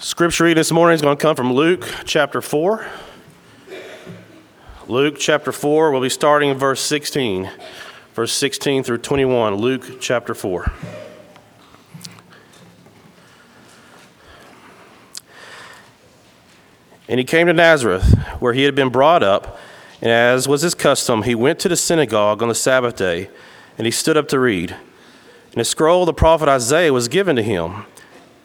Scripture reading this morning is going to come from Luke chapter 4. Luke chapter 4, we'll be starting in verse 16. Verse 16 through 21. Luke chapter 4. And he came to Nazareth, where he had been brought up, and as was his custom, he went to the synagogue on the Sabbath day, and he stood up to read. And a scroll of the prophet Isaiah was given to him.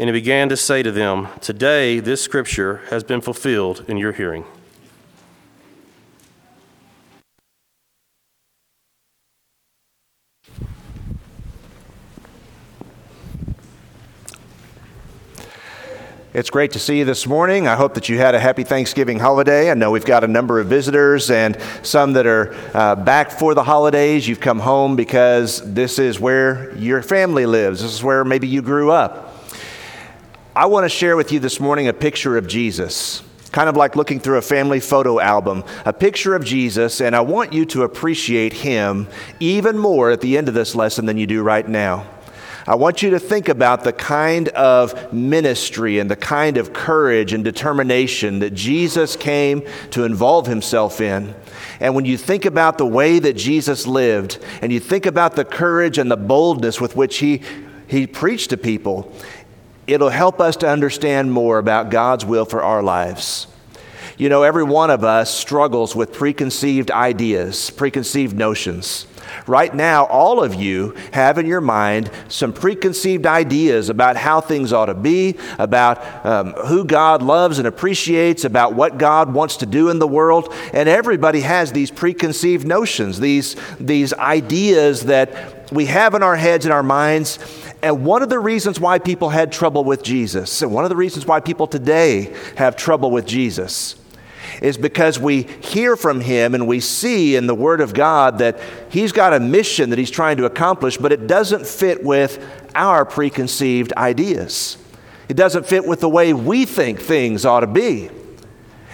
And he began to say to them, Today this scripture has been fulfilled in your hearing. It's great to see you this morning. I hope that you had a happy Thanksgiving holiday. I know we've got a number of visitors and some that are uh, back for the holidays. You've come home because this is where your family lives, this is where maybe you grew up. I want to share with you this morning a picture of Jesus, kind of like looking through a family photo album, a picture of Jesus, and I want you to appreciate him even more at the end of this lesson than you do right now. I want you to think about the kind of ministry and the kind of courage and determination that Jesus came to involve himself in. And when you think about the way that Jesus lived, and you think about the courage and the boldness with which he, he preached to people, it'll help us to understand more about God's will for our lives. You know, every one of us struggles with preconceived ideas, preconceived notions. Right now, all of you have in your mind some preconceived ideas about how things ought to be, about um, who God loves and appreciates, about what God wants to do in the world. And everybody has these preconceived notions, these, these ideas that we have in our heads and our minds and one of the reasons why people had trouble with Jesus, and one of the reasons why people today have trouble with Jesus, is because we hear from him and we see in the Word of God that he's got a mission that he's trying to accomplish, but it doesn't fit with our preconceived ideas. It doesn't fit with the way we think things ought to be.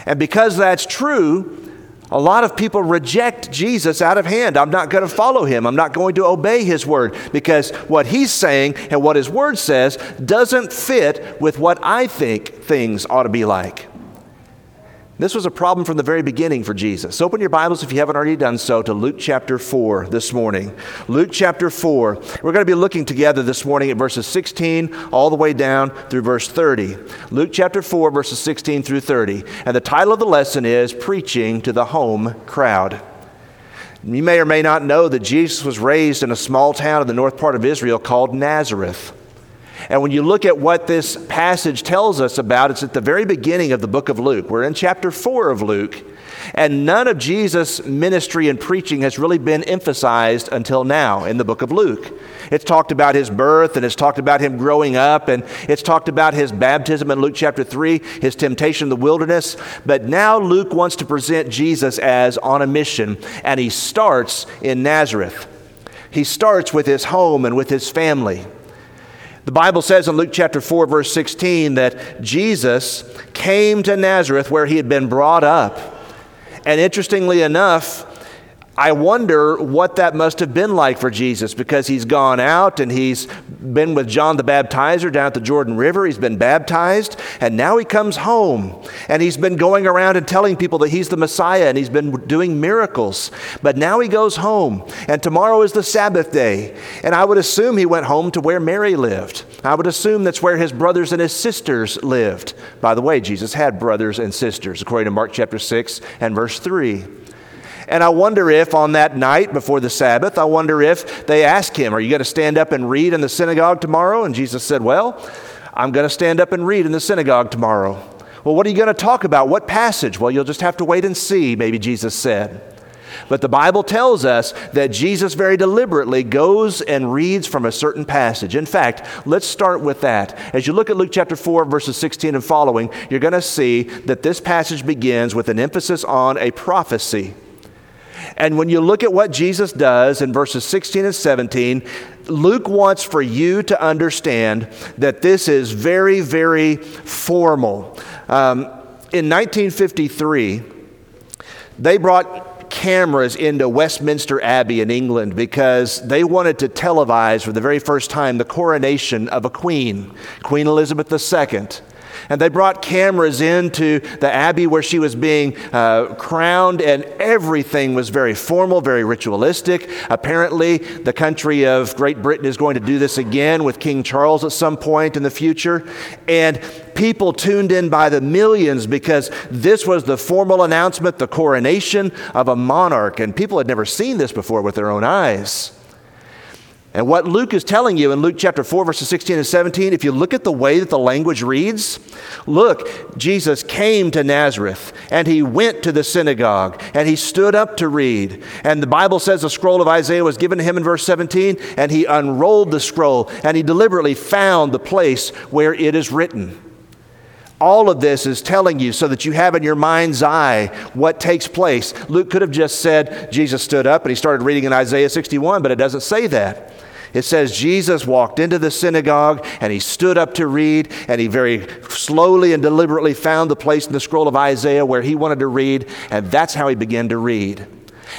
And because that's true, a lot of people reject Jesus out of hand. I'm not going to follow him. I'm not going to obey his word because what he's saying and what his word says doesn't fit with what I think things ought to be like. This was a problem from the very beginning for Jesus. Open your Bibles, if you haven't already done so, to Luke chapter 4 this morning. Luke chapter 4. We're going to be looking together this morning at verses 16 all the way down through verse 30. Luke chapter 4, verses 16 through 30. And the title of the lesson is Preaching to the Home Crowd. You may or may not know that Jesus was raised in a small town in the north part of Israel called Nazareth. And when you look at what this passage tells us about, it's at the very beginning of the book of Luke. We're in chapter 4 of Luke, and none of Jesus' ministry and preaching has really been emphasized until now in the book of Luke. It's talked about his birth, and it's talked about him growing up, and it's talked about his baptism in Luke chapter 3, his temptation in the wilderness. But now Luke wants to present Jesus as on a mission, and he starts in Nazareth. He starts with his home and with his family. The Bible says in Luke chapter 4, verse 16, that Jesus came to Nazareth where he had been brought up. And interestingly enough, I wonder what that must have been like for Jesus because he's gone out and he's been with John the Baptizer down at the Jordan River. He's been baptized and now he comes home and he's been going around and telling people that he's the Messiah and he's been doing miracles. But now he goes home and tomorrow is the Sabbath day. And I would assume he went home to where Mary lived. I would assume that's where his brothers and his sisters lived. By the way, Jesus had brothers and sisters according to Mark chapter 6 and verse 3. And I wonder if on that night before the Sabbath, I wonder if they asked him, Are you going to stand up and read in the synagogue tomorrow? And Jesus said, Well, I'm going to stand up and read in the synagogue tomorrow. Well, what are you going to talk about? What passage? Well, you'll just have to wait and see, maybe Jesus said. But the Bible tells us that Jesus very deliberately goes and reads from a certain passage. In fact, let's start with that. As you look at Luke chapter 4, verses 16 and following, you're going to see that this passage begins with an emphasis on a prophecy. And when you look at what Jesus does in verses 16 and 17, Luke wants for you to understand that this is very, very formal. Um, in 1953, they brought cameras into Westminster Abbey in England because they wanted to televise for the very first time the coronation of a queen, Queen Elizabeth II. And they brought cameras into the abbey where she was being uh, crowned, and everything was very formal, very ritualistic. Apparently, the country of Great Britain is going to do this again with King Charles at some point in the future. And people tuned in by the millions because this was the formal announcement, the coronation of a monarch. And people had never seen this before with their own eyes. And what Luke is telling you in Luke chapter 4, verses 16 and 17, if you look at the way that the language reads, look, Jesus came to Nazareth and he went to the synagogue and he stood up to read. And the Bible says the scroll of Isaiah was given to him in verse 17, and he unrolled the scroll and he deliberately found the place where it is written. All of this is telling you so that you have in your mind's eye what takes place. Luke could have just said Jesus stood up and he started reading in Isaiah 61, but it doesn't say that. It says Jesus walked into the synagogue and he stood up to read, and he very slowly and deliberately found the place in the scroll of Isaiah where he wanted to read, and that's how he began to read.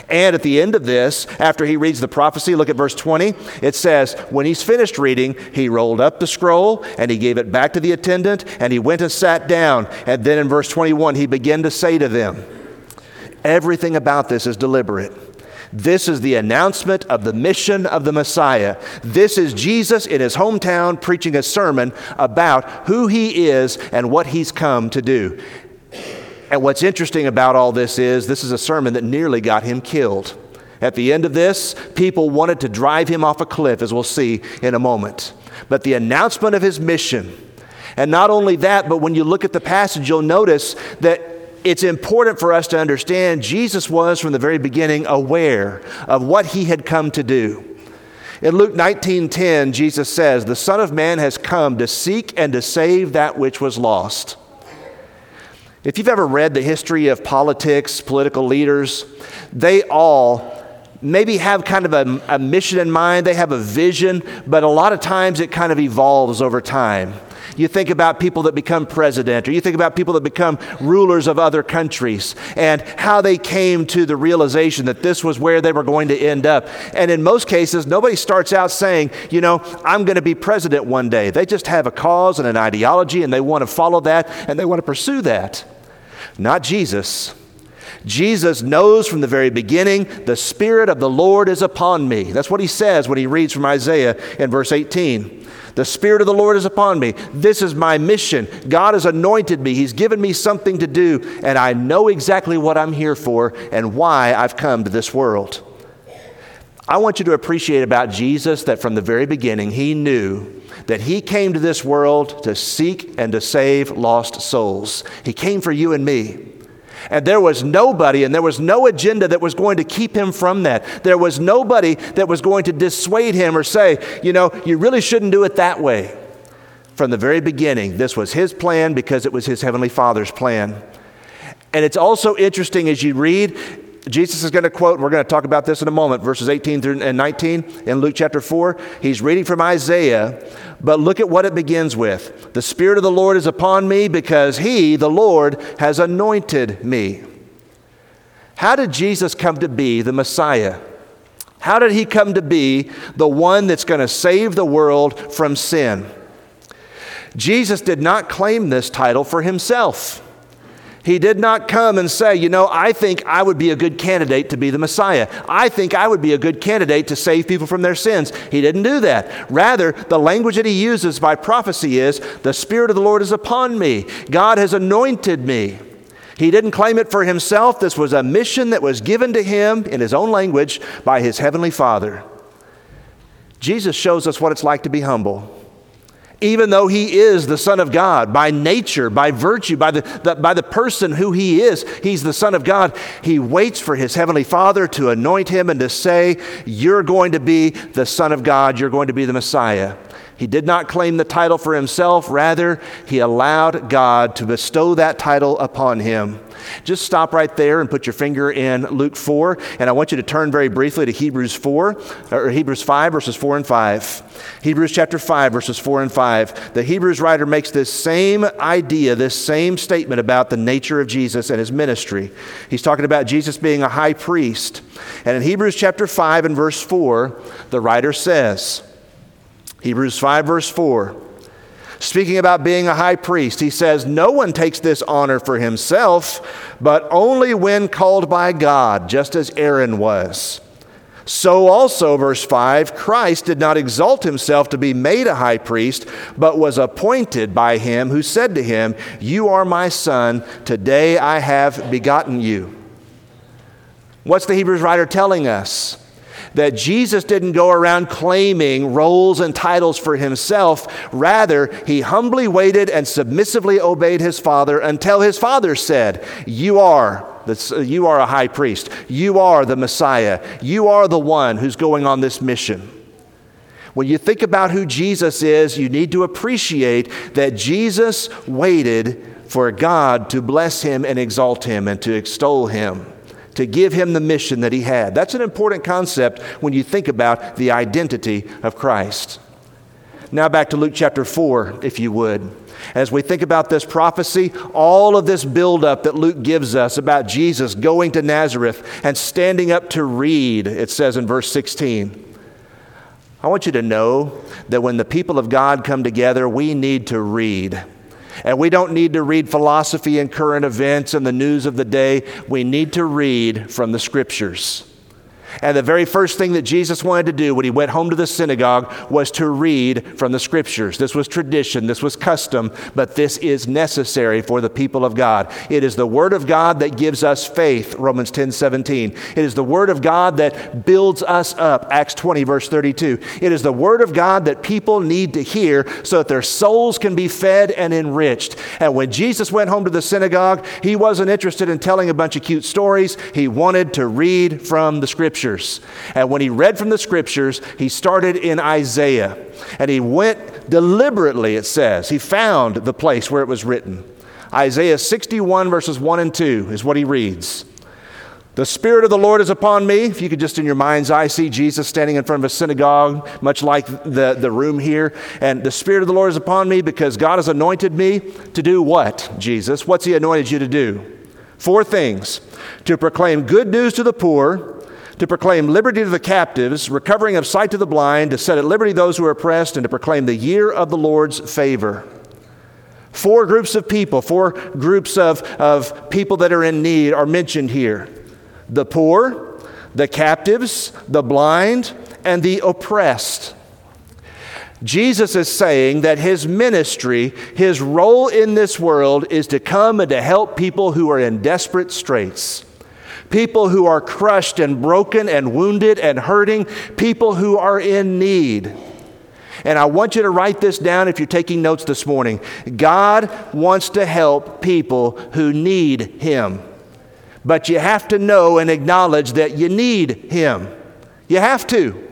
And at the end of this, after he reads the prophecy, look at verse 20. It says, When he's finished reading, he rolled up the scroll and he gave it back to the attendant and he went and sat down. And then in verse 21, he began to say to them, Everything about this is deliberate. This is the announcement of the mission of the Messiah. This is Jesus in his hometown preaching a sermon about who he is and what he's come to do. And what's interesting about all this is this is a sermon that nearly got him killed. At the end of this, people wanted to drive him off a cliff, as we'll see in a moment. But the announcement of his mission, and not only that, but when you look at the passage, you'll notice that it's important for us to understand Jesus was from the very beginning aware of what he had come to do. In Luke 19:10, Jesus says, "The Son of Man has come to seek and to save that which was lost." If you've ever read the history of politics, political leaders, they all maybe have kind of a, a mission in mind, they have a vision, but a lot of times it kind of evolves over time. You think about people that become president, or you think about people that become rulers of other countries, and how they came to the realization that this was where they were going to end up. And in most cases, nobody starts out saying, you know, I'm going to be president one day. They just have a cause and an ideology, and they want to follow that, and they want to pursue that. Not Jesus. Jesus knows from the very beginning, the Spirit of the Lord is upon me. That's what he says when he reads from Isaiah in verse 18. The Spirit of the Lord is upon me. This is my mission. God has anointed me. He's given me something to do, and I know exactly what I'm here for and why I've come to this world. I want you to appreciate about Jesus that from the very beginning, he knew that he came to this world to seek and to save lost souls. He came for you and me. And there was nobody and there was no agenda that was going to keep him from that. There was nobody that was going to dissuade him or say, you know, you really shouldn't do it that way. From the very beginning, this was his plan because it was his heavenly Father's plan. And it's also interesting as you read, Jesus is going to quote, we're going to talk about this in a moment, verses 18 and 19 in Luke chapter 4. He's reading from Isaiah, but look at what it begins with. The Spirit of the Lord is upon me because He, the Lord, has anointed me. How did Jesus come to be the Messiah? How did He come to be the one that's going to save the world from sin? Jesus did not claim this title for Himself. He did not come and say, You know, I think I would be a good candidate to be the Messiah. I think I would be a good candidate to save people from their sins. He didn't do that. Rather, the language that he uses by prophecy is, The Spirit of the Lord is upon me. God has anointed me. He didn't claim it for himself. This was a mission that was given to him in his own language by his heavenly Father. Jesus shows us what it's like to be humble. Even though he is the Son of God by nature, by virtue, by the, the, by the person who he is, he's the Son of God. He waits for his Heavenly Father to anoint him and to say, You're going to be the Son of God, you're going to be the Messiah. He did not claim the title for himself, rather, he allowed God to bestow that title upon him. Just stop right there and put your finger in Luke 4, and I want you to turn very briefly to Hebrews 4, or Hebrews 5, verses 4 and 5. Hebrews chapter 5, verses 4 and 5. The Hebrews writer makes this same idea, this same statement about the nature of Jesus and his ministry. He's talking about Jesus being a high priest. And in Hebrews chapter 5 and verse 4, the writer says, Hebrews 5, verse 4. Speaking about being a high priest, he says, No one takes this honor for himself, but only when called by God, just as Aaron was. So also, verse 5, Christ did not exalt himself to be made a high priest, but was appointed by him who said to him, You are my son, today I have begotten you. What's the Hebrews writer telling us? That Jesus didn't go around claiming roles and titles for himself. Rather, he humbly waited and submissively obeyed his Father until his Father said, You are. You are a high priest. You are the Messiah. You are the one who's going on this mission. When you think about who Jesus is, you need to appreciate that Jesus waited for God to bless him and exalt him and to extol him to give him the mission that he had. That's an important concept when you think about the identity of Christ. Now, back to Luke chapter 4, if you would. As we think about this prophecy, all of this buildup that Luke gives us about Jesus going to Nazareth and standing up to read, it says in verse 16. I want you to know that when the people of God come together, we need to read. And we don't need to read philosophy and current events and the news of the day. We need to read from the scriptures. And the very first thing that Jesus wanted to do when he went home to the synagogue was to read from the scriptures. This was tradition, this was custom, but this is necessary for the people of God. It is the word of God that gives us faith, Romans 10 17. It is the word of God that builds us up, Acts 20, verse 32. It is the word of God that people need to hear so that their souls can be fed and enriched. And when Jesus went home to the synagogue, he wasn't interested in telling a bunch of cute stories, he wanted to read from the scriptures scriptures. And when he read from the scriptures, he started in Isaiah. And he went deliberately, it says. He found the place where it was written. Isaiah 61, verses 1 and 2 is what he reads. The Spirit of the Lord is upon me. If you could just in your mind's eye see Jesus standing in front of a synagogue, much like the, the room here. And the Spirit of the Lord is upon me because God has anointed me to do what, Jesus? What's He anointed you to do? Four things to proclaim good news to the poor to proclaim liberty to the captives, recovering of sight to the blind, to set at liberty those who are oppressed, and to proclaim the year of the Lord's favor. Four groups of people, four groups of, of people that are in need are mentioned here the poor, the captives, the blind, and the oppressed. Jesus is saying that his ministry, his role in this world, is to come and to help people who are in desperate straits people who are crushed and broken and wounded and hurting, people who are in need. And I want you to write this down if you're taking notes this morning. God wants to help people who need Him. But you have to know and acknowledge that you need Him. You have to.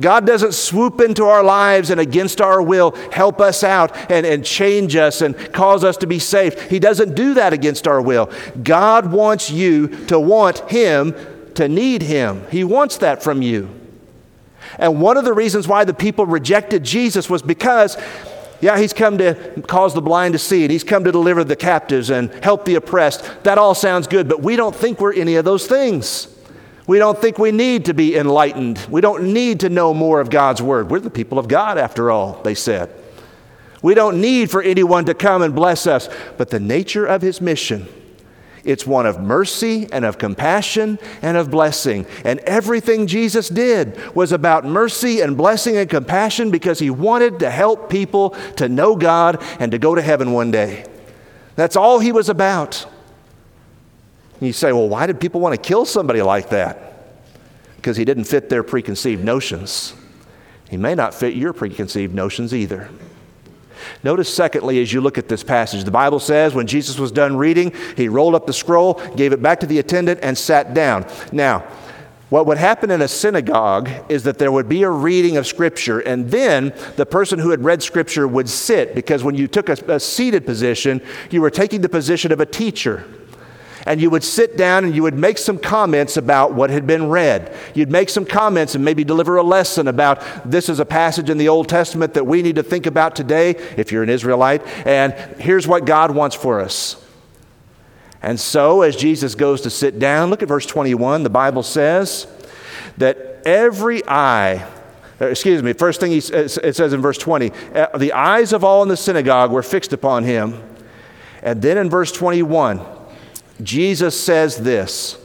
God doesn't swoop into our lives and against our will help us out and, and change us and cause us to be saved. He doesn't do that against our will. God wants you to want Him to need Him. He wants that from you. And one of the reasons why the people rejected Jesus was because yeah, he's come to cause the blind to see, and he's come to deliver the captives and help the oppressed. That all sounds good, but we don't think we're any of those things. We don't think we need to be enlightened. We don't need to know more of God's Word. We're the people of God, after all, they said. We don't need for anyone to come and bless us. But the nature of His mission, it's one of mercy and of compassion and of blessing. And everything Jesus did was about mercy and blessing and compassion because He wanted to help people to know God and to go to heaven one day. That's all He was about. And you say, well, why did people want to kill somebody like that? Because he didn't fit their preconceived notions. He may not fit your preconceived notions either. Notice, secondly, as you look at this passage, the Bible says when Jesus was done reading, he rolled up the scroll, gave it back to the attendant, and sat down. Now, what would happen in a synagogue is that there would be a reading of Scripture, and then the person who had read Scripture would sit, because when you took a, a seated position, you were taking the position of a teacher and you would sit down and you would make some comments about what had been read. You'd make some comments and maybe deliver a lesson about this is a passage in the Old Testament that we need to think about today, if you're an Israelite, and here's what God wants for us. And so, as Jesus goes to sit down, look at verse 21. The Bible says that every eye, uh, excuse me, first thing he, it says in verse 20, uh, the eyes of all in the synagogue were fixed upon him. And then in verse 21, Jesus says this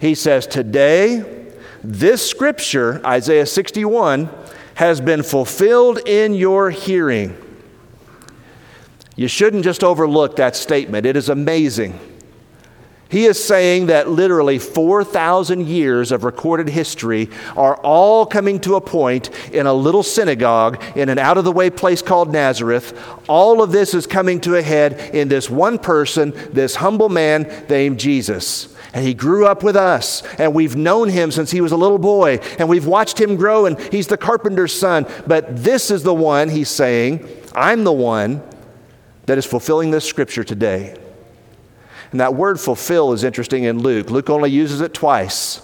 He says, Today, this scripture, Isaiah 61, has been fulfilled in your hearing. You shouldn't just overlook that statement, it is amazing. He is saying that literally 4,000 years of recorded history are all coming to a point in a little synagogue in an out of the way place called Nazareth. All of this is coming to a head in this one person, this humble man named Jesus. And he grew up with us, and we've known him since he was a little boy, and we've watched him grow, and he's the carpenter's son. But this is the one, he's saying, I'm the one that is fulfilling this scripture today. And that word fulfill is interesting in Luke. Luke only uses it twice.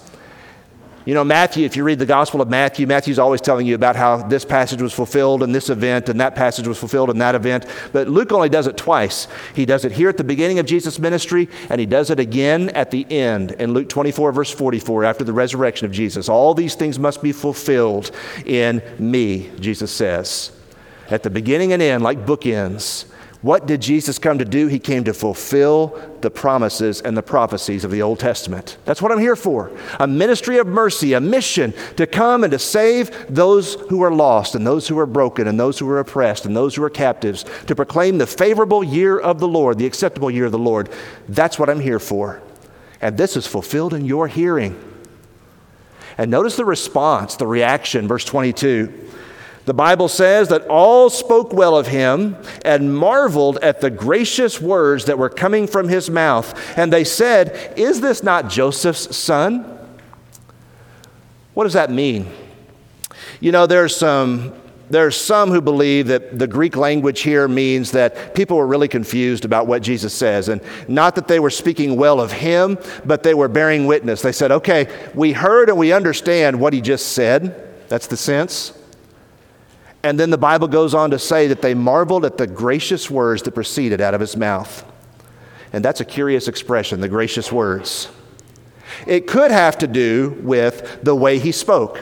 You know, Matthew, if you read the Gospel of Matthew, Matthew's always telling you about how this passage was fulfilled in this event and that passage was fulfilled in that event. But Luke only does it twice. He does it here at the beginning of Jesus' ministry, and he does it again at the end in Luke 24, verse 44, after the resurrection of Jesus. All these things must be fulfilled in me, Jesus says. At the beginning and end, like bookends. What did Jesus come to do? He came to fulfill the promises and the prophecies of the Old Testament. That's what I'm here for. A ministry of mercy, a mission to come and to save those who are lost and those who are broken and those who are oppressed and those who are captives, to proclaim the favorable year of the Lord, the acceptable year of the Lord. That's what I'm here for. And this is fulfilled in your hearing. And notice the response, the reaction, verse 22. The Bible says that all spoke well of him and marveled at the gracious words that were coming from his mouth. And they said, Is this not Joseph's son? What does that mean? You know, there's some there's some who believe that the Greek language here means that people were really confused about what Jesus says. And not that they were speaking well of him, but they were bearing witness. They said, okay, we heard and we understand what he just said. That's the sense. And then the Bible goes on to say that they marveled at the gracious words that proceeded out of his mouth. And that's a curious expression, the gracious words. It could have to do with the way he spoke.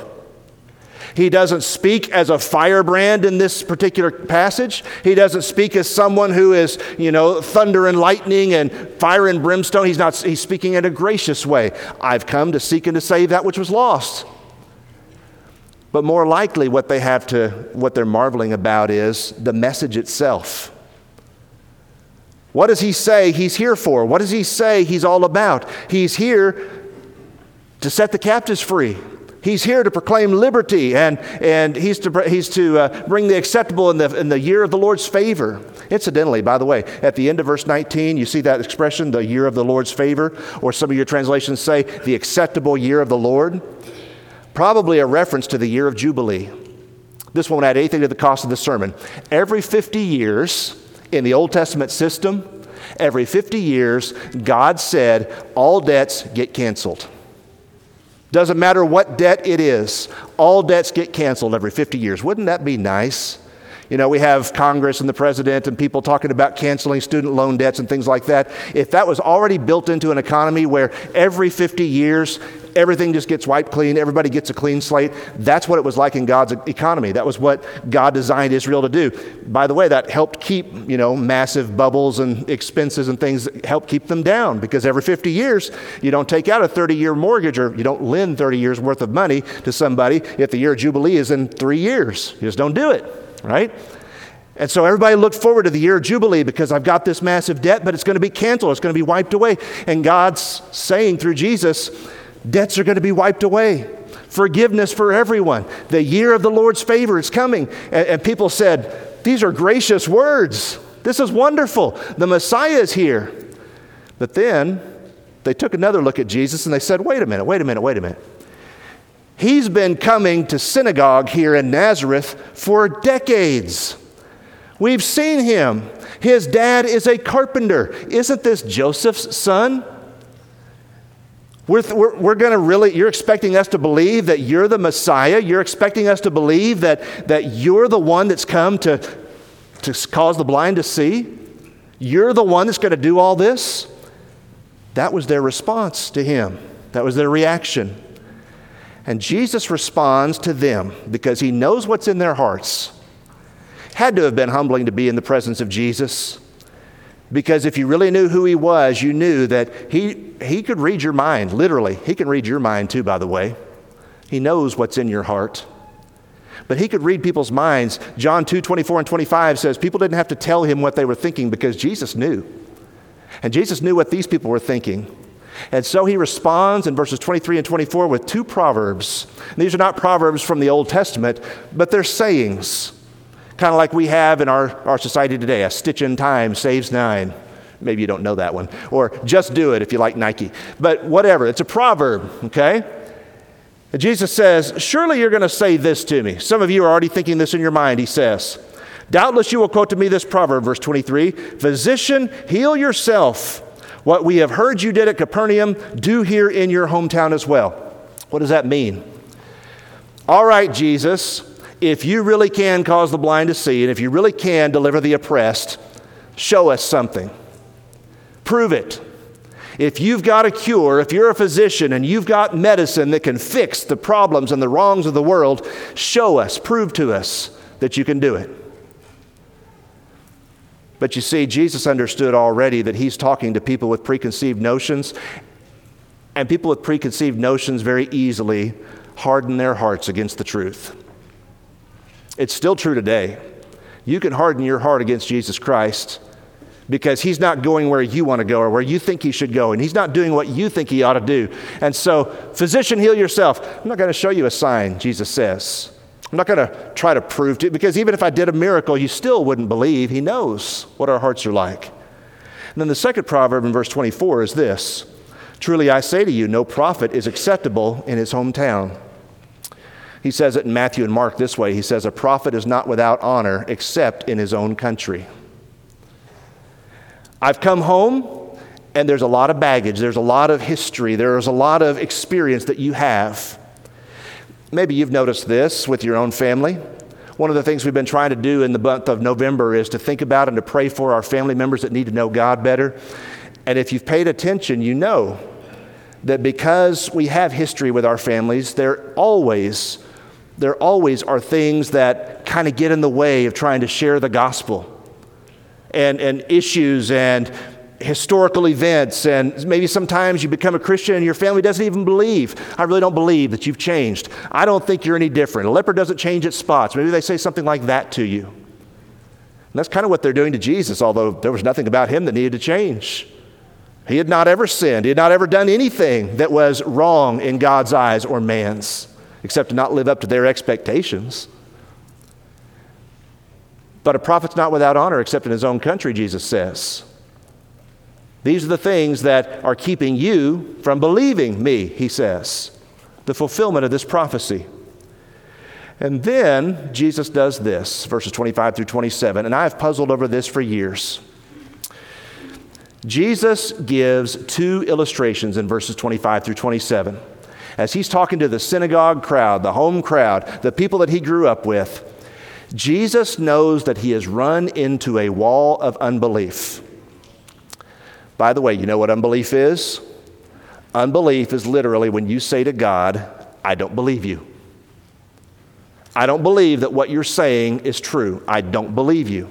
He doesn't speak as a firebrand in this particular passage. He doesn't speak as someone who is, you know, thunder and lightning and fire and brimstone. He's not he's speaking in a gracious way. I've come to seek and to save that which was lost. But more likely, what they have to, what they're marveling about is the message itself. What does he say he's here for? What does he say he's all about? He's here to set the captives free. He's here to proclaim liberty, and, and he's to, he's to uh, bring the acceptable in the, in the year of the Lord's favor. Incidentally, by the way, at the end of verse 19, you see that expression, the year of the Lord's favor, or some of your translations say the acceptable year of the Lord probably a reference to the year of Jubilee. This won't add anything to the cost of the sermon. Every 50 years in the Old Testament system, every 50 years, God said all debts get canceled. Doesn't matter what debt it is, all debts get canceled every 50 years. Wouldn't that be nice? You know, we have Congress and the president and people talking about canceling student loan debts and things like that. If that was already built into an economy where every 50 years everything just gets wiped clean, everybody gets a clean slate, that's what it was like in God's economy. That was what God designed Israel to do. By the way, that helped keep, you know, massive bubbles and expenses and things help keep them down because every 50 years you don't take out a 30-year mortgage or you don't lend 30 years worth of money to somebody if the year of jubilee is in 3 years. You just don't do it right? And so everybody looked forward to the year of Jubilee because I've got this massive debt, but it's going to be canceled. It's going to be wiped away. And God's saying through Jesus, Debts are going to be wiped away. Forgiveness for everyone. The year of the Lord's favor is coming. And, and people said, These are gracious words. This is wonderful. The Messiah is here. But then they took another look at Jesus and they said, Wait a minute, wait a minute, wait a minute. He's been coming to synagogue here in Nazareth for decades. We've seen him. His dad is a carpenter. Isn't this Joseph's son? We're, we're, we're going to really, you're expecting us to believe that you're the Messiah. You're expecting us to believe that, that you're the one that's come to, to cause the blind to see. You're the one that's going to do all this. That was their response to him, that was their reaction. And Jesus responds to them because he knows what's in their hearts. Had to have been humbling to be in the presence of Jesus. Because if you really knew who he was, you knew that he, he could read your mind, literally. He can read your mind too, by the way. He knows what's in your heart. But he could read people's minds. John 2 24 and 25 says people didn't have to tell him what they were thinking because Jesus knew. And Jesus knew what these people were thinking. And so he responds in verses 23 and 24 with two proverbs. And these are not proverbs from the Old Testament, but they're sayings kind of like we have in our, our society today a stitch in time saves nine. Maybe you don't know that one. Or just do it if you like Nike. But whatever, it's a proverb, okay? Jesus says, Surely you're going to say this to me. Some of you are already thinking this in your mind, he says. Doubtless you will quote to me this proverb, verse 23 Physician, heal yourself. What we have heard you did at Capernaum, do here in your hometown as well. What does that mean? All right, Jesus, if you really can cause the blind to see, and if you really can deliver the oppressed, show us something. Prove it. If you've got a cure, if you're a physician and you've got medicine that can fix the problems and the wrongs of the world, show us, prove to us that you can do it. But you see, Jesus understood already that he's talking to people with preconceived notions, and people with preconceived notions very easily harden their hearts against the truth. It's still true today. You can harden your heart against Jesus Christ because he's not going where you want to go or where you think he should go, and he's not doing what you think he ought to do. And so, physician, heal yourself. I'm not going to show you a sign, Jesus says. I'm not going to try to prove to you because even if I did a miracle, you still wouldn't believe. He knows what our hearts are like. And then the second proverb in verse 24 is this Truly I say to you, no prophet is acceptable in his hometown. He says it in Matthew and Mark this way He says, A prophet is not without honor except in his own country. I've come home, and there's a lot of baggage, there's a lot of history, there's a lot of experience that you have. Maybe you've noticed this with your own family. One of the things we've been trying to do in the month of November is to think about and to pray for our family members that need to know God better. And if you've paid attention, you know that because we have history with our families, there always there always are things that kind of get in the way of trying to share the gospel and, and issues and historical events. And maybe sometimes you become a Christian and your family doesn't even believe. I really don't believe that you've changed. I don't think you're any different. A leper doesn't change its spots. Maybe they say something like that to you. And that's kind of what they're doing to Jesus, although there was nothing about him that needed to change. He had not ever sinned, he had not ever done anything that was wrong in God's eyes or man's except to not live up to their expectations. But a prophet's not without honor except in his own country, Jesus says. These are the things that are keeping you from believing me, he says. The fulfillment of this prophecy. And then Jesus does this, verses 25 through 27, and I have puzzled over this for years. Jesus gives two illustrations in verses 25 through 27 as he's talking to the synagogue crowd, the home crowd, the people that he grew up with, Jesus knows that he has run into a wall of unbelief. By the way, you know what unbelief is? Unbelief is literally when you say to God, I don't believe you. I don't believe that what you're saying is true. I don't believe you.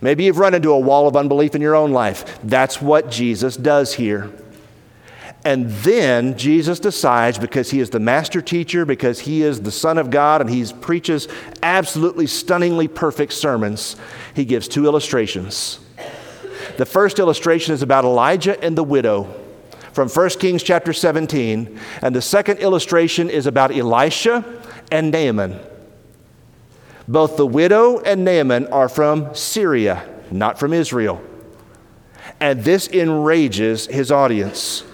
Maybe you've run into a wall of unbelief in your own life. That's what Jesus does here. And then Jesus decides, because he is the master teacher, because he is the Son of God, and he preaches absolutely stunningly perfect sermons, he gives two illustrations. The first illustration is about Elijah and the widow from 1 Kings chapter 17. And the second illustration is about Elisha and Naaman. Both the widow and Naaman are from Syria, not from Israel. And this enrages his audience.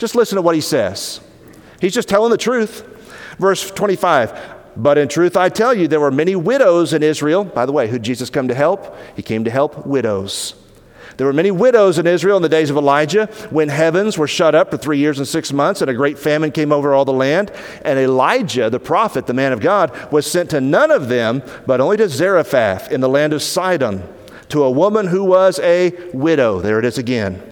Just listen to what he says. He's just telling the truth. Verse 25 But in truth, I tell you, there were many widows in Israel. By the way, who Jesus come to help? He came to help widows. There were many widows in Israel in the days of Elijah when heavens were shut up for three years and six months and a great famine came over all the land. And Elijah, the prophet, the man of God, was sent to none of them, but only to Zarephath in the land of Sidon, to a woman who was a widow. There it is again.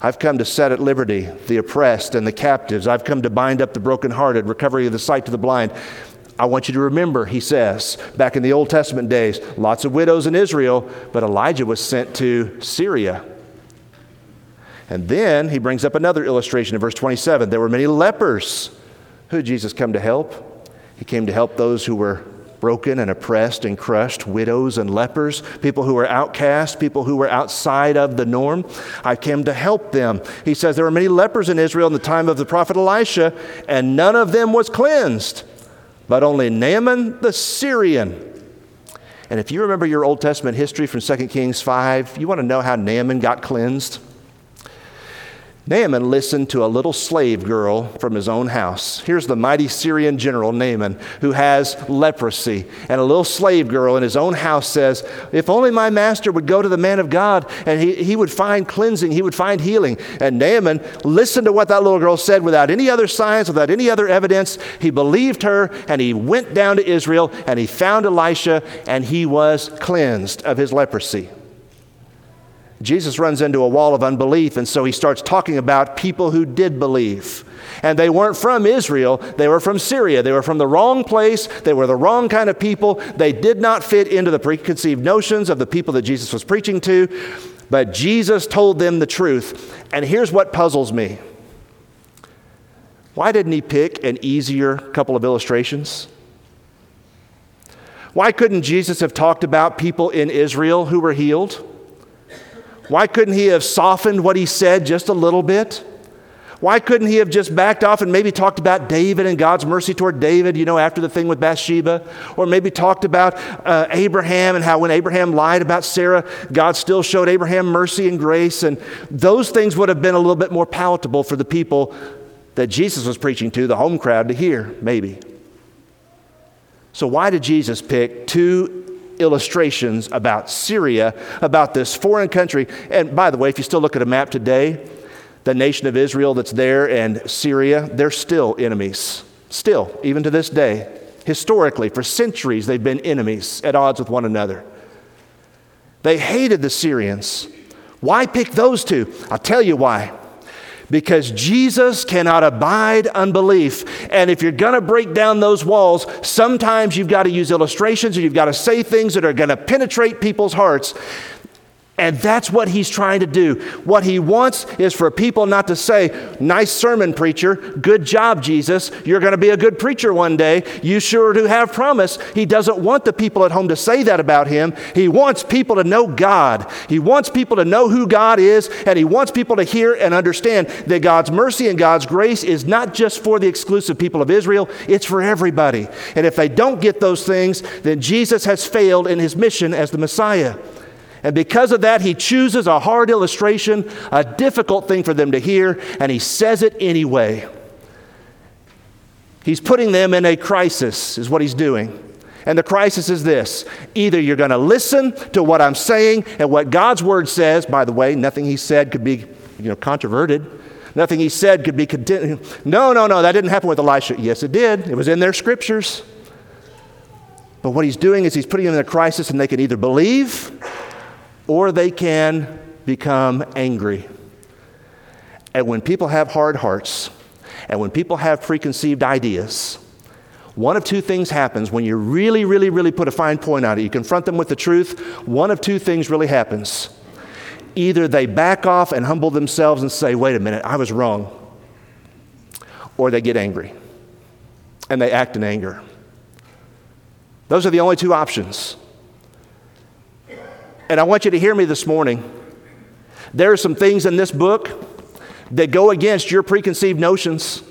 I've come to set at liberty the oppressed and the captives. I've come to bind up the brokenhearted, recovery of the sight to the blind. I want you to remember, he says, back in the Old Testament days, lots of widows in Israel, but Elijah was sent to Syria. And then he brings up another illustration in verse 27. There were many lepers. Who did Jesus come to help? He came to help those who were broken and oppressed and crushed, widows and lepers, people who were outcast, people who were outside of the norm. I came to help them. He says there were many lepers in Israel in the time of the prophet Elisha, and none of them was cleansed, but only Naaman the Syrian. And if you remember your Old Testament history from 2 Kings 5, you want to know how Naaman got cleansed? Naaman listened to a little slave girl from his own house. Here's the mighty Syrian general, Naaman, who has leprosy. And a little slave girl in his own house says, If only my master would go to the man of God and he, he would find cleansing, he would find healing. And Naaman listened to what that little girl said without any other signs, without any other evidence. He believed her and he went down to Israel and he found Elisha and he was cleansed of his leprosy. Jesus runs into a wall of unbelief, and so he starts talking about people who did believe. And they weren't from Israel, they were from Syria. They were from the wrong place, they were the wrong kind of people. They did not fit into the preconceived notions of the people that Jesus was preaching to. But Jesus told them the truth. And here's what puzzles me why didn't he pick an easier couple of illustrations? Why couldn't Jesus have talked about people in Israel who were healed? Why couldn't he have softened what he said just a little bit? Why couldn't he have just backed off and maybe talked about David and God's mercy toward David, you know, after the thing with Bathsheba? Or maybe talked about uh, Abraham and how when Abraham lied about Sarah, God still showed Abraham mercy and grace. And those things would have been a little bit more palatable for the people that Jesus was preaching to, the home crowd, to hear, maybe. So, why did Jesus pick two illustrations about Syria, about this foreign country. And by the way, if you still look at a map today, the nation of Israel that's there and Syria, they're still enemies. Still, even to this day. Historically, for centuries, they've been enemies at odds with one another. They hated the Syrians. Why pick those two? I'll tell you why because Jesus cannot abide unbelief. And if you're going to break down those walls, sometimes you've got to use illustrations or you've got to say things that are going to penetrate people's hearts. And that's what he's trying to do. What he wants is for people not to say, Nice sermon, preacher. Good job, Jesus. You're going to be a good preacher one day. You sure do have promise. He doesn't want the people at home to say that about him. He wants people to know God. He wants people to know who God is, and he wants people to hear and understand that God's mercy and God's grace is not just for the exclusive people of Israel, it's for everybody. And if they don't get those things, then Jesus has failed in his mission as the Messiah. And because of that, he chooses a hard illustration, a difficult thing for them to hear, and he says it anyway. He's putting them in a crisis, is what he's doing. And the crisis is this either you're going to listen to what I'm saying and what God's word says, by the way, nothing he said could be you know, controverted. Nothing he said could be continued. No, no, no, that didn't happen with Elisha. Yes, it did. It was in their scriptures. But what he's doing is he's putting them in a crisis, and they can either believe or they can become angry. And when people have hard hearts, and when people have preconceived ideas, one of two things happens when you really, really, really put a fine point on it. You confront them with the truth, one of two things really happens. Either they back off and humble themselves and say, wait a minute, I was wrong. Or they get angry and they act in anger. Those are the only two options. And I want you to hear me this morning. There are some things in this book that go against your preconceived notions.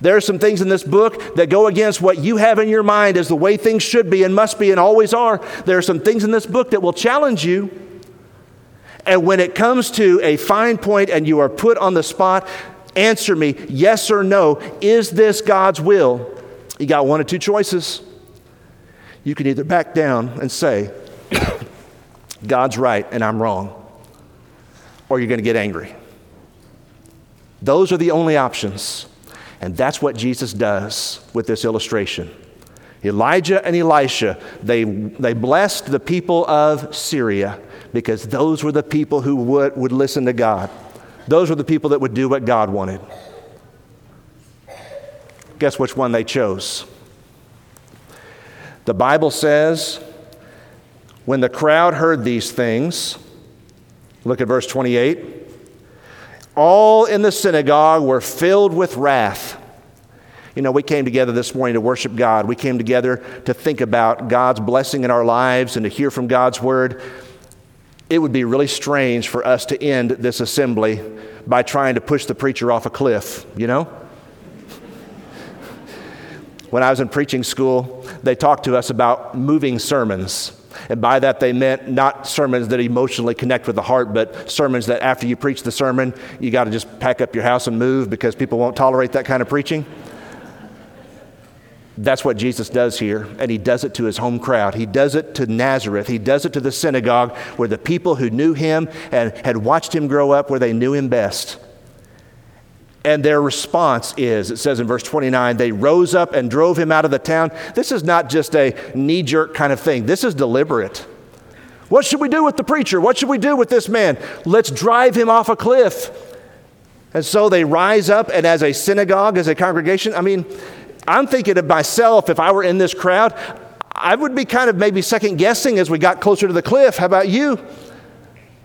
There are some things in this book that go against what you have in your mind as the way things should be and must be and always are. There are some things in this book that will challenge you. And when it comes to a fine point and you are put on the spot, answer me yes or no. Is this God's will? You got one of two choices. You can either back down and say, God's right and I'm wrong, or you're going to get angry. Those are the only options. And that's what Jesus does with this illustration. Elijah and Elisha, they, they blessed the people of Syria because those were the people who would, would listen to God. Those were the people that would do what God wanted. Guess which one they chose? The Bible says, when the crowd heard these things, look at verse 28 all in the synagogue were filled with wrath. You know, we came together this morning to worship God. We came together to think about God's blessing in our lives and to hear from God's word. It would be really strange for us to end this assembly by trying to push the preacher off a cliff, you know? When I was in preaching school, they talked to us about moving sermons. And by that, they meant not sermons that emotionally connect with the heart, but sermons that after you preach the sermon, you got to just pack up your house and move because people won't tolerate that kind of preaching. That's what Jesus does here, and he does it to his home crowd. He does it to Nazareth. He does it to the synagogue where the people who knew him and had watched him grow up where they knew him best. And their response is, it says in verse 29, they rose up and drove him out of the town. This is not just a knee jerk kind of thing, this is deliberate. What should we do with the preacher? What should we do with this man? Let's drive him off a cliff. And so they rise up, and as a synagogue, as a congregation, I mean, I'm thinking of myself, if I were in this crowd, I would be kind of maybe second guessing as we got closer to the cliff. How about you?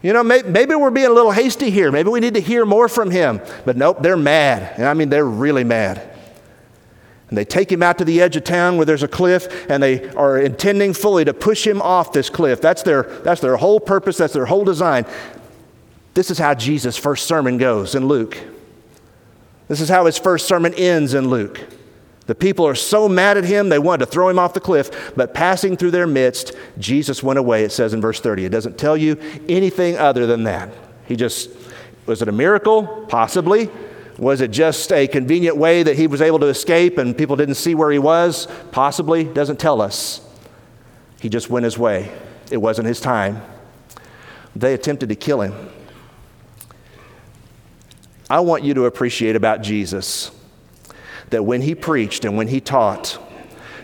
You know, maybe we're being a little hasty here. Maybe we need to hear more from him. But nope, they're mad. And I mean, they're really mad. And they take him out to the edge of town where there's a cliff, and they are intending fully to push him off this cliff. That's their, that's their whole purpose, that's their whole design. This is how Jesus' first sermon goes in Luke. This is how his first sermon ends in Luke. The people are so mad at him, they wanted to throw him off the cliff, but passing through their midst, Jesus went away, it says in verse 30. It doesn't tell you anything other than that. He just, was it a miracle? Possibly. Was it just a convenient way that he was able to escape and people didn't see where he was? Possibly. Doesn't tell us. He just went his way. It wasn't his time. They attempted to kill him. I want you to appreciate about Jesus that when he preached and when he taught,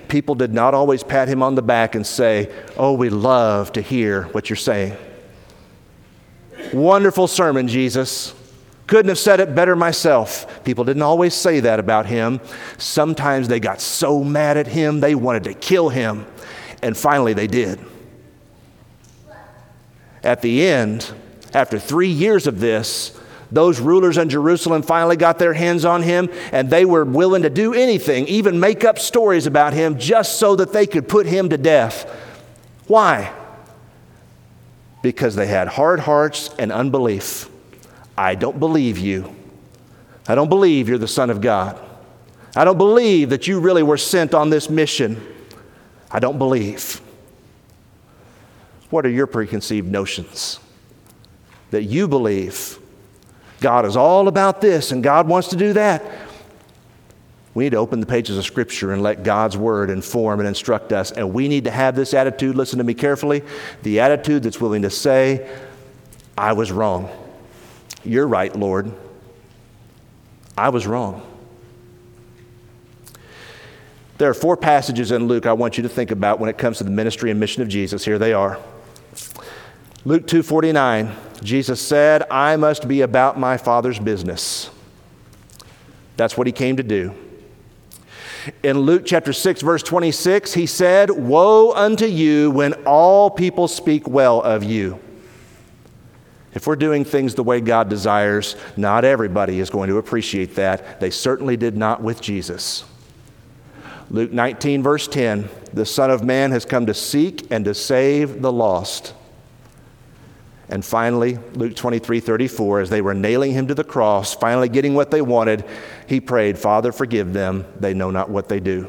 people did not always pat him on the back and say, Oh, we love to hear what you're saying. Wonderful sermon, Jesus. Couldn't have said it better myself. People didn't always say that about him. Sometimes they got so mad at him, they wanted to kill him. And finally, they did. At the end, after three years of this, those rulers in Jerusalem finally got their hands on him, and they were willing to do anything, even make up stories about him, just so that they could put him to death. Why? Because they had hard hearts and unbelief. I don't believe you. I don't believe you're the Son of God. I don't believe that you really were sent on this mission. I don't believe. What are your preconceived notions? That you believe God is all about this and God wants to do that. We need to open the pages of Scripture and let God's Word inform and instruct us. And we need to have this attitude, listen to me carefully, the attitude that's willing to say, I was wrong. You're right, Lord. I was wrong. There are four passages in Luke I want you to think about when it comes to the ministry and mission of Jesus. Here they are. Luke 2:49 Jesus said, I must be about my Father's business. That's what he came to do. In Luke chapter 6, verse 26, he said, Woe unto you when all people speak well of you. If we're doing things the way God desires, not everybody is going to appreciate that. They certainly did not with Jesus. Luke 19, verse 10 The Son of Man has come to seek and to save the lost. And finally, Luke 23 34, as they were nailing him to the cross, finally getting what they wanted, he prayed, Father, forgive them. They know not what they do.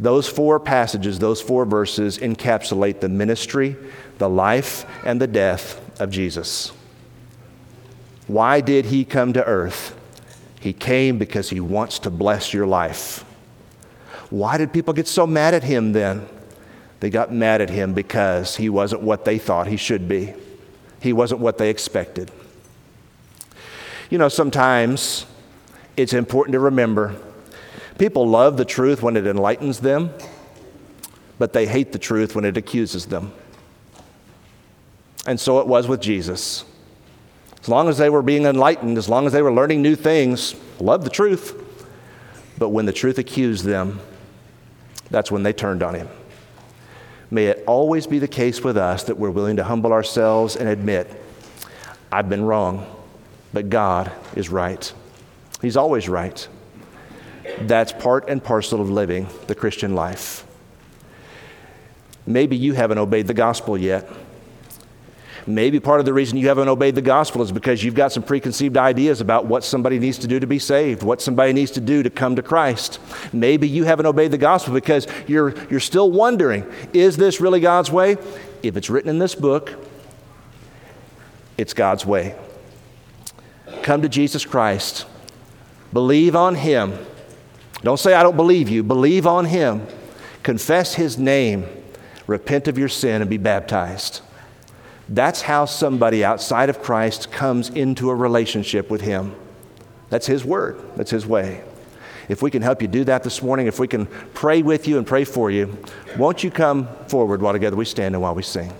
Those four passages, those four verses encapsulate the ministry, the life, and the death of Jesus. Why did he come to earth? He came because he wants to bless your life. Why did people get so mad at him then? They got mad at him because he wasn't what they thought he should be. He wasn't what they expected. You know, sometimes it's important to remember people love the truth when it enlightens them, but they hate the truth when it accuses them. And so it was with Jesus. As long as they were being enlightened, as long as they were learning new things, loved the truth. But when the truth accused them, that's when they turned on him. May it always be the case with us that we're willing to humble ourselves and admit, I've been wrong, but God is right. He's always right. That's part and parcel of living the Christian life. Maybe you haven't obeyed the gospel yet. Maybe part of the reason you haven't obeyed the gospel is because you've got some preconceived ideas about what somebody needs to do to be saved, what somebody needs to do to come to Christ. Maybe you haven't obeyed the gospel because you're, you're still wondering is this really God's way? If it's written in this book, it's God's way. Come to Jesus Christ, believe on Him. Don't say, I don't believe you. Believe on Him. Confess His name. Repent of your sin and be baptized. That's how somebody outside of Christ comes into a relationship with Him. That's His word, that's His way. If we can help you do that this morning, if we can pray with you and pray for you, won't you come forward while together we stand and while we sing?